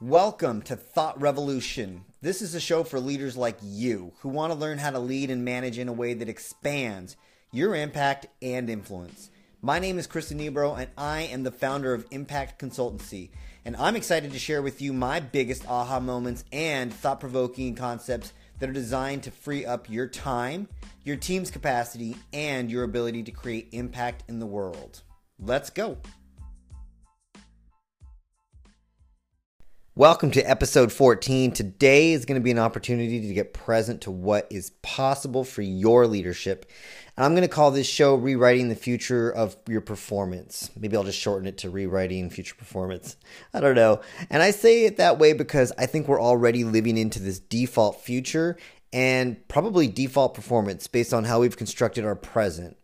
Welcome to Thought Revolution. This is a show for leaders like you who want to learn how to lead and manage in a way that expands your impact and influence. My name is Chris Nebro, and I am the founder of Impact Consultancy. And I'm excited to share with you my biggest aha moments and thought provoking concepts that are designed to free up your time, your team's capacity, and your ability to create impact in the world. Let's go. Welcome to episode 14. Today is going to be an opportunity to get present to what is possible for your leadership. And I'm going to call this show Rewriting the Future of Your Performance. Maybe I'll just shorten it to Rewriting Future Performance. I don't know. And I say it that way because I think we're already living into this default future and probably default performance based on how we've constructed our present.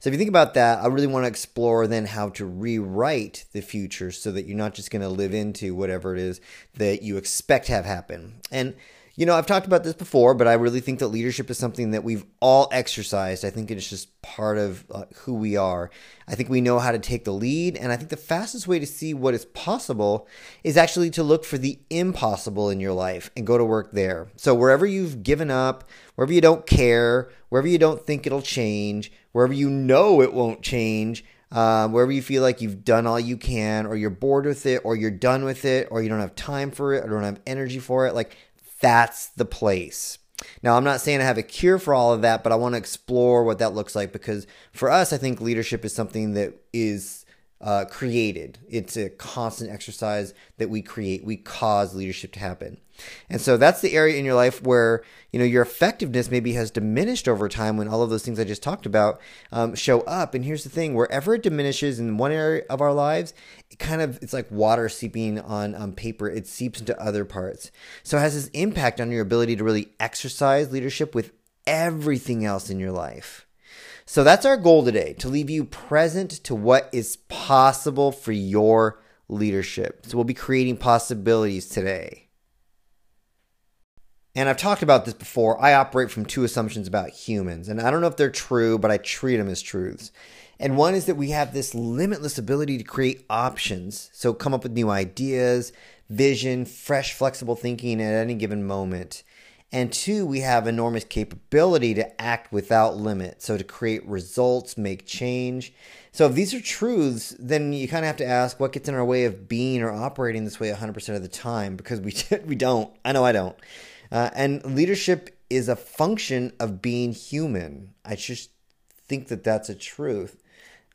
So if you think about that, I really want to explore then how to rewrite the future so that you're not just going to live into whatever it is that you expect to have happen. And you know, I've talked about this before, but I really think that leadership is something that we've all exercised. I think it's just part of uh, who we are. I think we know how to take the lead, and I think the fastest way to see what is possible is actually to look for the impossible in your life and go to work there. So, wherever you've given up, wherever you don't care, wherever you don't think it'll change, wherever you know it won't change, um, wherever you feel like you've done all you can, or you're bored with it, or you're done with it, or you don't have time for it, or don't have energy for it, like that's the place. Now, I'm not saying I have a cure for all of that, but I want to explore what that looks like because for us, I think leadership is something that is uh, created. It's a constant exercise that we create. We cause leadership to happen. And so that's the area in your life where, you know, your effectiveness maybe has diminished over time when all of those things I just talked about um, show up. And here's the thing, wherever it diminishes in one area of our lives, it kind of, it's like water seeping on um, paper. It seeps into other parts. So it has this impact on your ability to really exercise leadership with everything else in your life. So that's our goal today to leave you present to what is possible for your leadership. So we'll be creating possibilities today. And I've talked about this before. I operate from two assumptions about humans, and I don't know if they're true, but I treat them as truths. And one is that we have this limitless ability to create options. So come up with new ideas, vision, fresh, flexible thinking at any given moment. And two, we have enormous capability to act without limit. So to create results, make change. So if these are truths, then you kind of have to ask what gets in our way of being or operating this way 100% of the time because we, we don't. I know I don't. Uh, and leadership is a function of being human. I just think that that's a truth.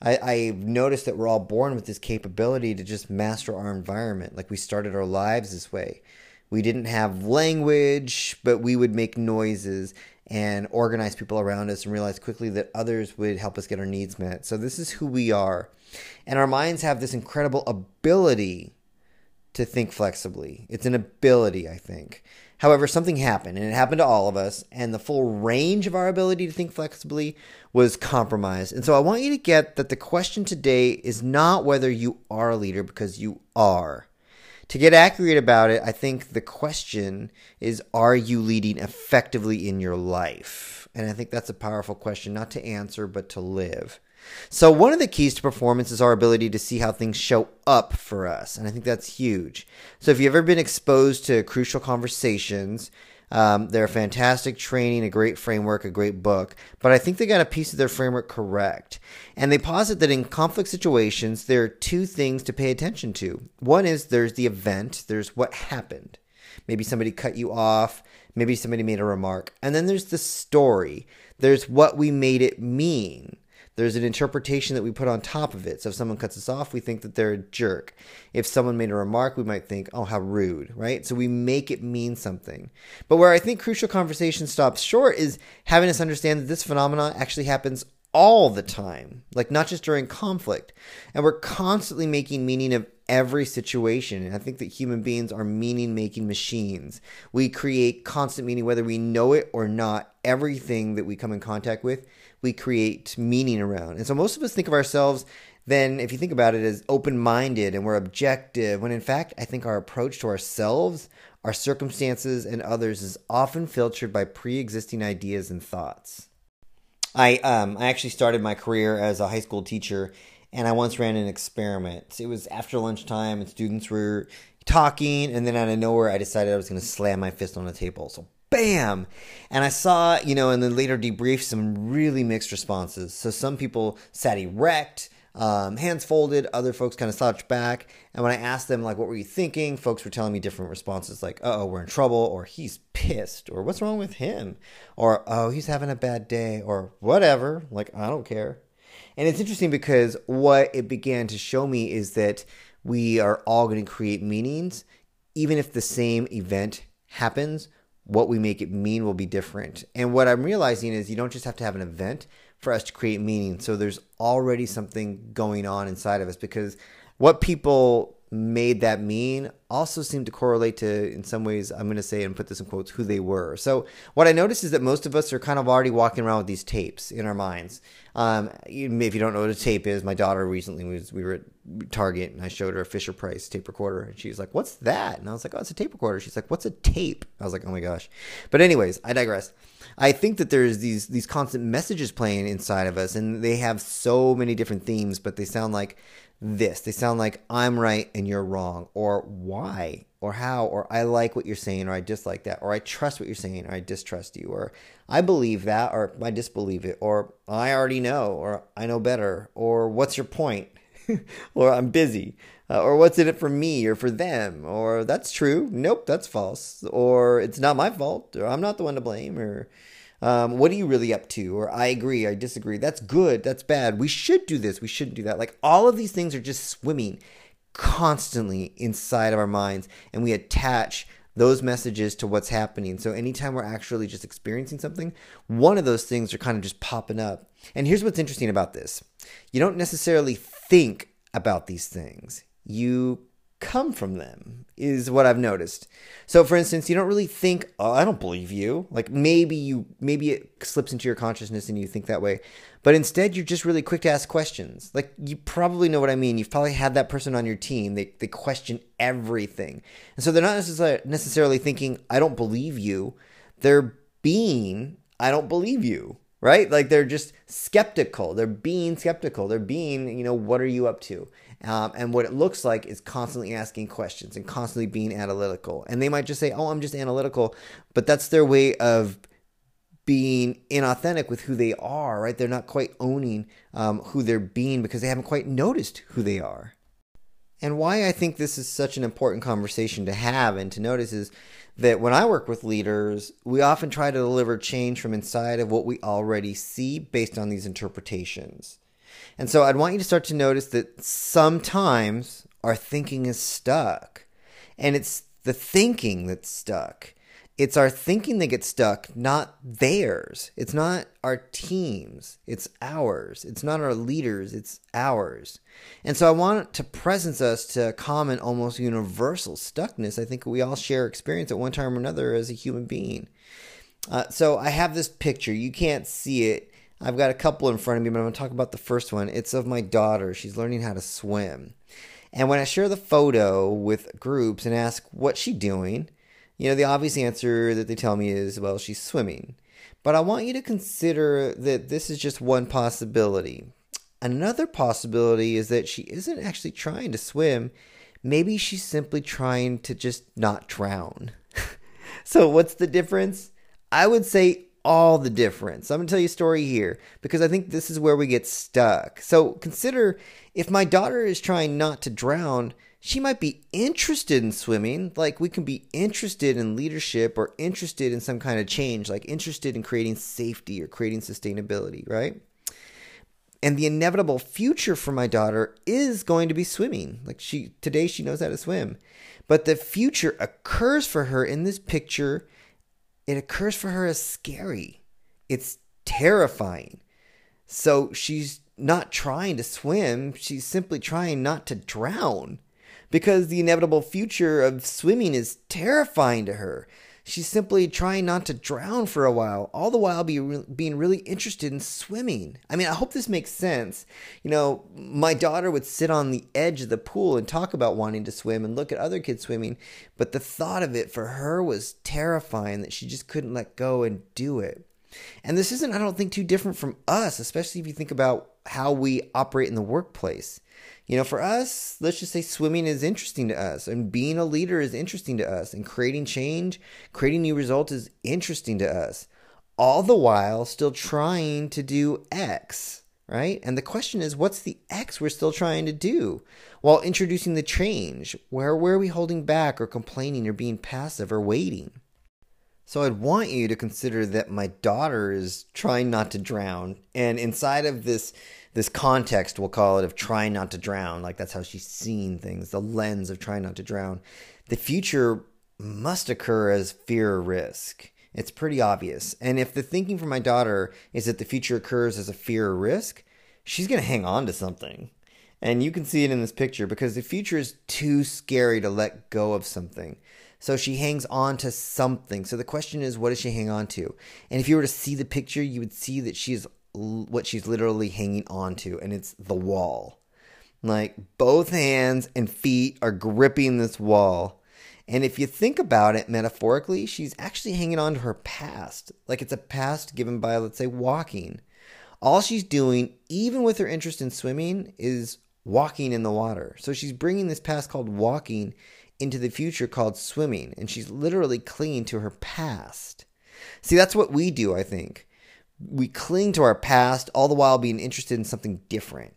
I, I've noticed that we're all born with this capability to just master our environment. Like we started our lives this way. We didn't have language, but we would make noises and organize people around us and realize quickly that others would help us get our needs met. So, this is who we are. And our minds have this incredible ability to think flexibly. It's an ability, I think. However, something happened, and it happened to all of us, and the full range of our ability to think flexibly was compromised. And so I want you to get that the question today is not whether you are a leader, because you are to get accurate about it, I think the question is Are you leading effectively in your life? And I think that's a powerful question, not to answer, but to live. So, one of the keys to performance is our ability to see how things show up for us. And I think that's huge. So, if you've ever been exposed to crucial conversations, um, they're a fantastic training, a great framework, a great book, but I think they got a piece of their framework correct. And they posit that in conflict situations, there are two things to pay attention to. One is there's the event, there's what happened. Maybe somebody cut you off, maybe somebody made a remark. And then there's the story, there's what we made it mean. There's an interpretation that we put on top of it. So if someone cuts us off, we think that they're a jerk. If someone made a remark, we might think, oh, how rude, right? So we make it mean something. But where I think crucial conversation stops short is having us understand that this phenomenon actually happens all the time, like not just during conflict. And we're constantly making meaning of every situation. And I think that human beings are meaning making machines. We create constant meaning, whether we know it or not. Everything that we come in contact with we create meaning around. And so most of us think of ourselves then if you think about it as open-minded and we're objective when in fact I think our approach to ourselves, our circumstances and others is often filtered by pre-existing ideas and thoughts. I um I actually started my career as a high school teacher and I once ran an experiment. It was after lunchtime and students were talking, and then out of nowhere, I decided I was going to slam my fist on the table. So bam! And i saw you know in the later debrief some really mixed responses. So some people sat erect um, hands folded other folks kind of slouched back. And when i asked them like what were you thinking? folks were telling me different responses like oh we're in trouble or he's pissed or what's wrong with him? or oh he's having a bad day or whatever like i don't care. And it's interesting because what it began to show me is that we are all going to create meanings even if the same event happens what we make it mean will be different. And what I'm realizing is you don't just have to have an event for us to create meaning. So there's already something going on inside of us because what people made that mean also seemed to correlate to, in some ways, I'm going to say and put this in quotes, who they were. So what I noticed is that most of us are kind of already walking around with these tapes in our minds. Um, if you don't know what a tape is, my daughter recently was we were at Target and I showed her a Fisher Price tape recorder and she's like, "What's that?" And I was like, "Oh, it's a tape recorder." She's like, "What's a tape?" I was like, "Oh my gosh!" But anyways, I digress. I think that there's these these constant messages playing inside of us, and they have so many different themes, but they sound like this. They sound like I'm right and you're wrong, or why, or how, or I like what you're saying, or I dislike that, or I trust what you're saying, or I distrust you, or I believe that, or I disbelieve it, or I already know, or I know better, or what's your point, or I'm busy, uh, or what's in it for me or for them, or that's true, nope, that's false, or it's not my fault, or I'm not the one to blame, or um, what are you really up to? Or I agree, I disagree. That's good, that's bad. We should do this, we shouldn't do that. Like all of these things are just swimming constantly inside of our minds, and we attach those messages to what's happening. So anytime we're actually just experiencing something, one of those things are kind of just popping up. And here's what's interesting about this you don't necessarily think about these things, you come from them is what I've noticed. So for instance, you don't really think, "Oh, I don't believe you." Like maybe you maybe it slips into your consciousness and you think that way. But instead, you're just really quick to ask questions. Like you probably know what I mean. You've probably had that person on your team. They they question everything. And so they're not necessarily thinking, "I don't believe you." They're being, "I don't believe you." Right? Like they're just skeptical. They're being skeptical. They're being, you know, what are you up to? Um, and what it looks like is constantly asking questions and constantly being analytical. And they might just say, oh, I'm just analytical. But that's their way of being inauthentic with who they are, right? They're not quite owning um, who they're being because they haven't quite noticed who they are. And why I think this is such an important conversation to have and to notice is that when I work with leaders, we often try to deliver change from inside of what we already see based on these interpretations. And so I'd want you to start to notice that sometimes our thinking is stuck. And it's the thinking that's stuck. It's our thinking that gets stuck, not theirs. It's not our teams, it's ours. It's not our leaders, it's ours. And so I want to presence us to a common, almost universal stuckness. I think we all share experience at one time or another as a human being. Uh, so I have this picture. You can't see it I've got a couple in front of me, but I'm going to talk about the first one. It's of my daughter. She's learning how to swim. And when I share the photo with groups and ask what's she doing, you know, the obvious answer that they tell me is, well, she's swimming. But I want you to consider that this is just one possibility. Another possibility is that she isn't actually trying to swim. Maybe she's simply trying to just not drown. so, what's the difference? I would say all the difference. I'm going to tell you a story here because I think this is where we get stuck. So consider if my daughter is trying not to drown, she might be interested in swimming. Like we can be interested in leadership or interested in some kind of change, like interested in creating safety or creating sustainability, right? And the inevitable future for my daughter is going to be swimming. Like she today she knows how to swim. But the future occurs for her in this picture it occurs for her as scary. It's terrifying. So she's not trying to swim, she's simply trying not to drown because the inevitable future of swimming is terrifying to her. She's simply trying not to drown for a while, all the while be re- being really interested in swimming. I mean, I hope this makes sense. You know, my daughter would sit on the edge of the pool and talk about wanting to swim and look at other kids swimming, but the thought of it for her was terrifying that she just couldn't let go and do it. And this isn't, I don't think, too different from us, especially if you think about how we operate in the workplace. You know, for us, let's just say swimming is interesting to us, and being a leader is interesting to us, and creating change, creating new results is interesting to us. All the while, still trying to do X, right? And the question is, what's the X we're still trying to do while introducing the change? Where, where are we holding back or complaining or being passive or waiting? So I'd want you to consider that my daughter is trying not to drown, and inside of this this context, we'll call it of trying not to drown, like that's how she's seeing things, the lens of trying not to drown. The future must occur as fear or risk. It's pretty obvious. And if the thinking for my daughter is that the future occurs as a fear or risk, she's going to hang on to something. And you can see it in this picture because the future is too scary to let go of something. So she hangs on to something. So the question is, what does she hang on to? And if you were to see the picture, you would see that she's what she's literally hanging on to, and it's the wall. Like both hands and feet are gripping this wall. And if you think about it metaphorically, she's actually hanging on to her past. Like it's a past given by, let's say, walking. All she's doing, even with her interest in swimming, is walking in the water. So she's bringing this past called walking into the future called swimming, and she's literally clinging to her past. See, that's what we do, I think. We cling to our past all the while being interested in something different.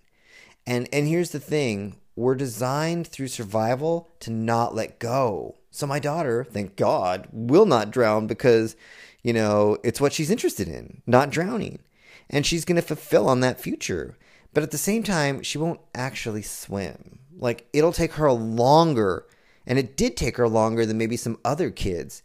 And and here's the thing, we're designed through survival to not let go. So my daughter, thank God, will not drown because, you know, it's what she's interested in, not drowning. And she's going to fulfill on that future. But at the same time, she won't actually swim. Like it'll take her longer and it did take her longer than maybe some other kids.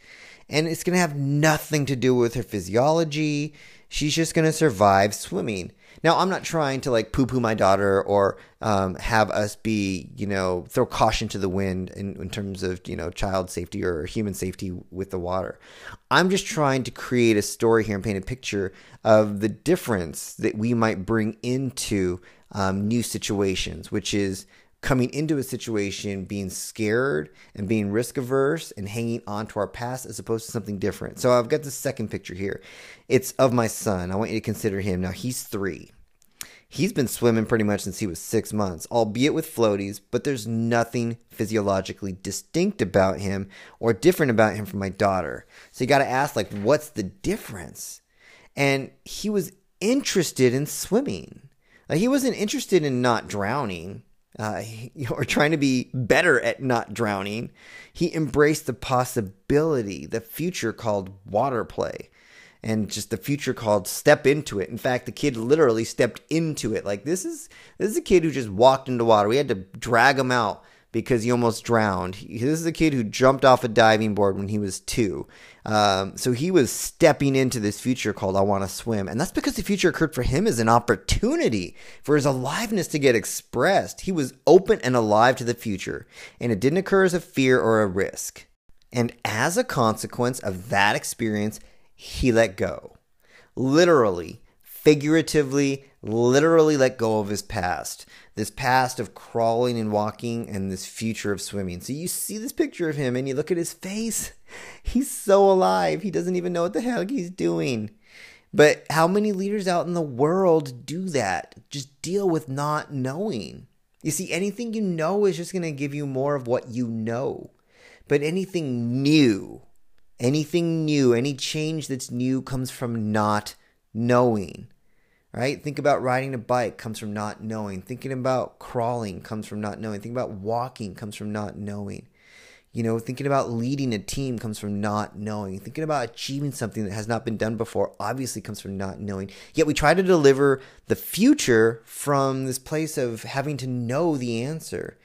And it's going to have nothing to do with her physiology. She's just going to survive swimming. Now, I'm not trying to like poo poo my daughter or um, have us be, you know, throw caution to the wind in, in terms of, you know, child safety or human safety with the water. I'm just trying to create a story here and paint a picture of the difference that we might bring into um, new situations, which is coming into a situation being scared and being risk averse and hanging on to our past as opposed to something different. So I've got the second picture here. It's of my son. I want you to consider him. Now he's three. He's been swimming pretty much since he was six months, albeit with floaties, but there's nothing physiologically distinct about him or different about him from my daughter. So you got to ask, like, what's the difference? And he was interested in swimming. Like, he wasn't interested in not drowning uh, or trying to be better at not drowning, he embraced the possibility, the future called water play, and just the future called step into it. In fact, the kid literally stepped into it. Like this is this is a kid who just walked into water. We had to drag him out because he almost drowned. This is a kid who jumped off a diving board when he was two. Um, so he was stepping into this future called I Want to Swim. And that's because the future occurred for him as an opportunity for his aliveness to get expressed. He was open and alive to the future, and it didn't occur as a fear or a risk. And as a consequence of that experience, he let go. Literally, figuratively, literally let go of his past. This past of crawling and walking and this future of swimming. So you see this picture of him and you look at his face. He's so alive. He doesn't even know what the hell he's doing. But how many leaders out in the world do that? Just deal with not knowing. You see, anything you know is just going to give you more of what you know. But anything new, anything new, any change that's new comes from not knowing right? Think about riding a bike comes from not knowing. Thinking about crawling comes from not knowing. Think about walking comes from not knowing. You know, thinking about leading a team comes from not knowing. Thinking about achieving something that has not been done before obviously comes from not knowing. Yet we try to deliver the future from this place of having to know the answer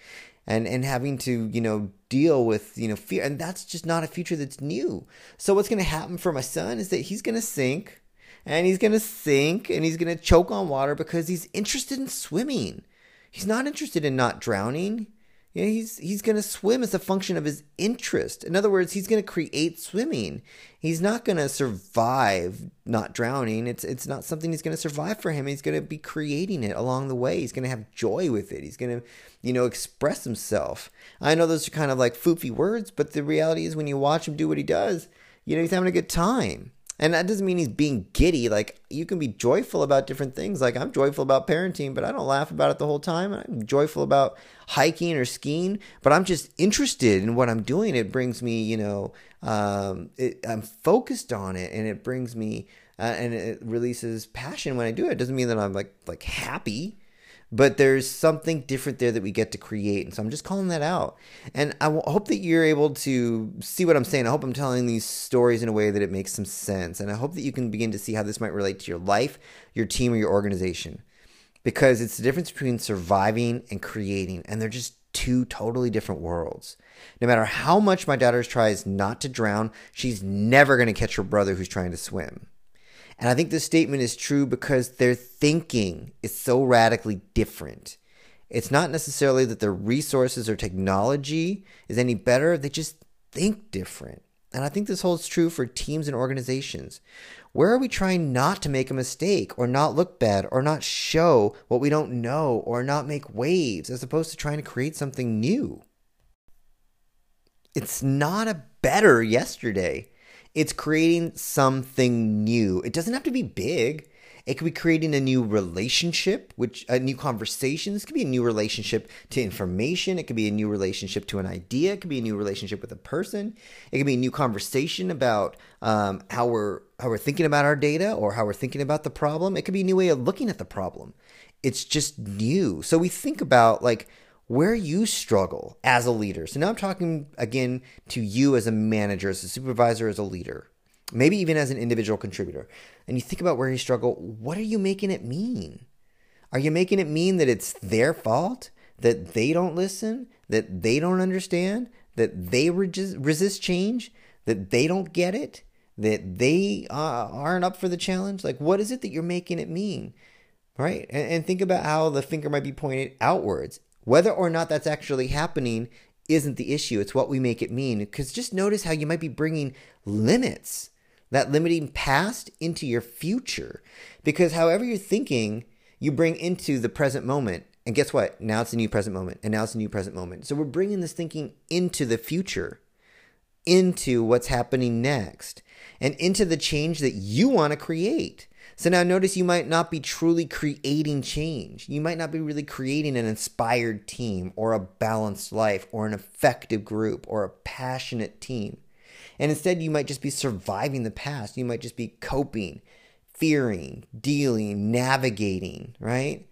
and and having to, you know, deal with, you know, fear. And that's just not a future that's new. So what's going to happen for my son is that he's going to sink and he's going to sink and he's going to choke on water because he's interested in swimming. He's not interested in not drowning. You know, he's he's going to swim as a function of his interest. In other words, he's going to create swimming. He's not going to survive not drowning. It's it's not something he's going to survive for him. He's going to be creating it along the way. He's going to have joy with it. He's going to, you know, express himself. I know those are kind of like foofy words, but the reality is when you watch him do what he does, you know, he's having a good time. And that doesn't mean he's being giddy. Like you can be joyful about different things. Like I'm joyful about parenting, but I don't laugh about it the whole time. I'm joyful about hiking or skiing, but I'm just interested in what I'm doing. It brings me, you know, um, it, I'm focused on it, and it brings me, uh, and it releases passion when I do it. It doesn't mean that I'm like like happy but there's something different there that we get to create. And so I'm just calling that out. And I hope that you're able to see what I'm saying. I hope I'm telling these stories in a way that it makes some sense. And I hope that you can begin to see how this might relate to your life, your team, or your organization. Because it's the difference between surviving and creating. And they're just two totally different worlds. No matter how much my daughter tries not to drown, she's never going to catch her brother who's trying to swim. And I think this statement is true because their thinking is so radically different. It's not necessarily that their resources or technology is any better, they just think different. And I think this holds true for teams and organizations. Where are we trying not to make a mistake or not look bad or not show what we don't know or not make waves as opposed to trying to create something new? It's not a better yesterday. It's creating something new. It doesn't have to be big. It could be creating a new relationship, which a new conversation. This could be a new relationship to information. It could be a new relationship to an idea. It could be a new relationship with a person. It could be a new conversation about um, how we're how we're thinking about our data or how we're thinking about the problem. It could be a new way of looking at the problem. It's just new. So we think about like where you struggle as a leader. So now I'm talking again to you as a manager, as a supervisor, as a leader, maybe even as an individual contributor. And you think about where you struggle, what are you making it mean? Are you making it mean that it's their fault, that they don't listen, that they don't understand, that they resist change, that they don't get it, that they uh, aren't up for the challenge? Like, what is it that you're making it mean? Right? And, and think about how the finger might be pointed outwards. Whether or not that's actually happening isn't the issue. It's what we make it mean. Because just notice how you might be bringing limits, that limiting past into your future. Because however you're thinking, you bring into the present moment. And guess what? Now it's a new present moment. And now it's a new present moment. So we're bringing this thinking into the future, into what's happening next, and into the change that you want to create. So now notice you might not be truly creating change. You might not be really creating an inspired team or a balanced life or an effective group or a passionate team. And instead, you might just be surviving the past. You might just be coping, fearing, dealing, navigating, right?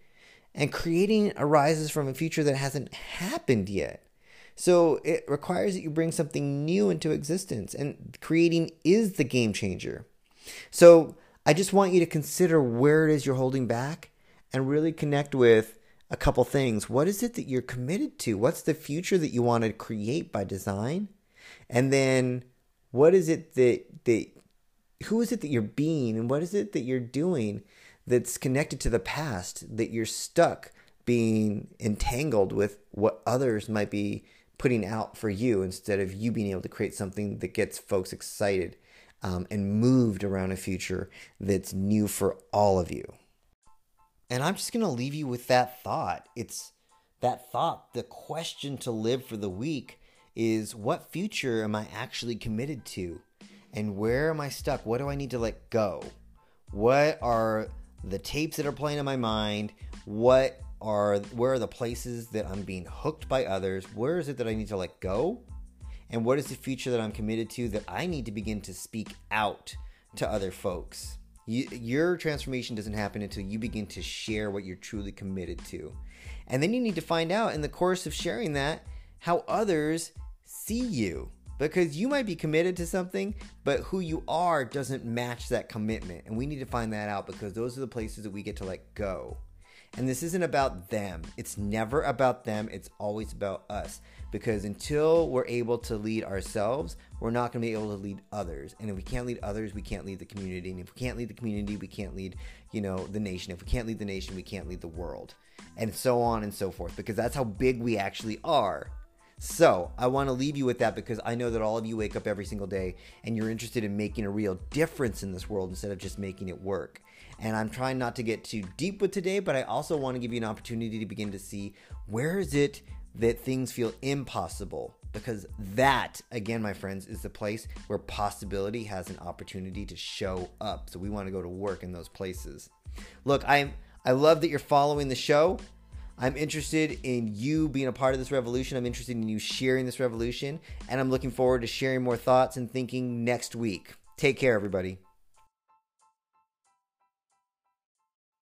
And creating arises from a future that hasn't happened yet. So it requires that you bring something new into existence, and creating is the game changer. So I just want you to consider where it is you're holding back and really connect with a couple things. What is it that you're committed to? What's the future that you want to create by design? And then what is it that that who is it that you're being and what is it that you're doing that's connected to the past that you're stuck being entangled with what others might be putting out for you instead of you being able to create something that gets folks excited um, and moved around a future that's new for all of you. And I'm just going to leave you with that thought. It's that thought, the question to live for the week is what future am I actually committed to? And where am I stuck? What do I need to let go? What are the tapes that are playing in my mind? What are where are the places that I'm being hooked by others? Where is it that I need to let go? And what is the future that I'm committed to that I need to begin to speak out to other folks. You, your transformation doesn't happen until you begin to share what you're truly committed to. And then you need to find out in the course of sharing that how others see you. Because you might be committed to something, but who you are doesn't match that commitment. And we need to find that out because those are the places that we get to let go. And this isn't about them. It's never about them. It's always about us because until we're able to lead ourselves, we're not going to be able to lead others. And if we can't lead others, we can't lead the community. And if we can't lead the community, we can't lead, you know, the nation. If we can't lead the nation, we can't lead the world. And so on and so forth because that's how big we actually are. So, I want to leave you with that because I know that all of you wake up every single day and you're interested in making a real difference in this world instead of just making it work. And I'm trying not to get too deep with today, but I also want to give you an opportunity to begin to see where is it that things feel impossible because that, again, my friends, is the place where possibility has an opportunity to show up. So we want to go to work in those places. Look, I'm I love that you're following the show. I'm interested in you being a part of this revolution. I'm interested in you sharing this revolution, and I'm looking forward to sharing more thoughts and thinking next week. Take care, everybody.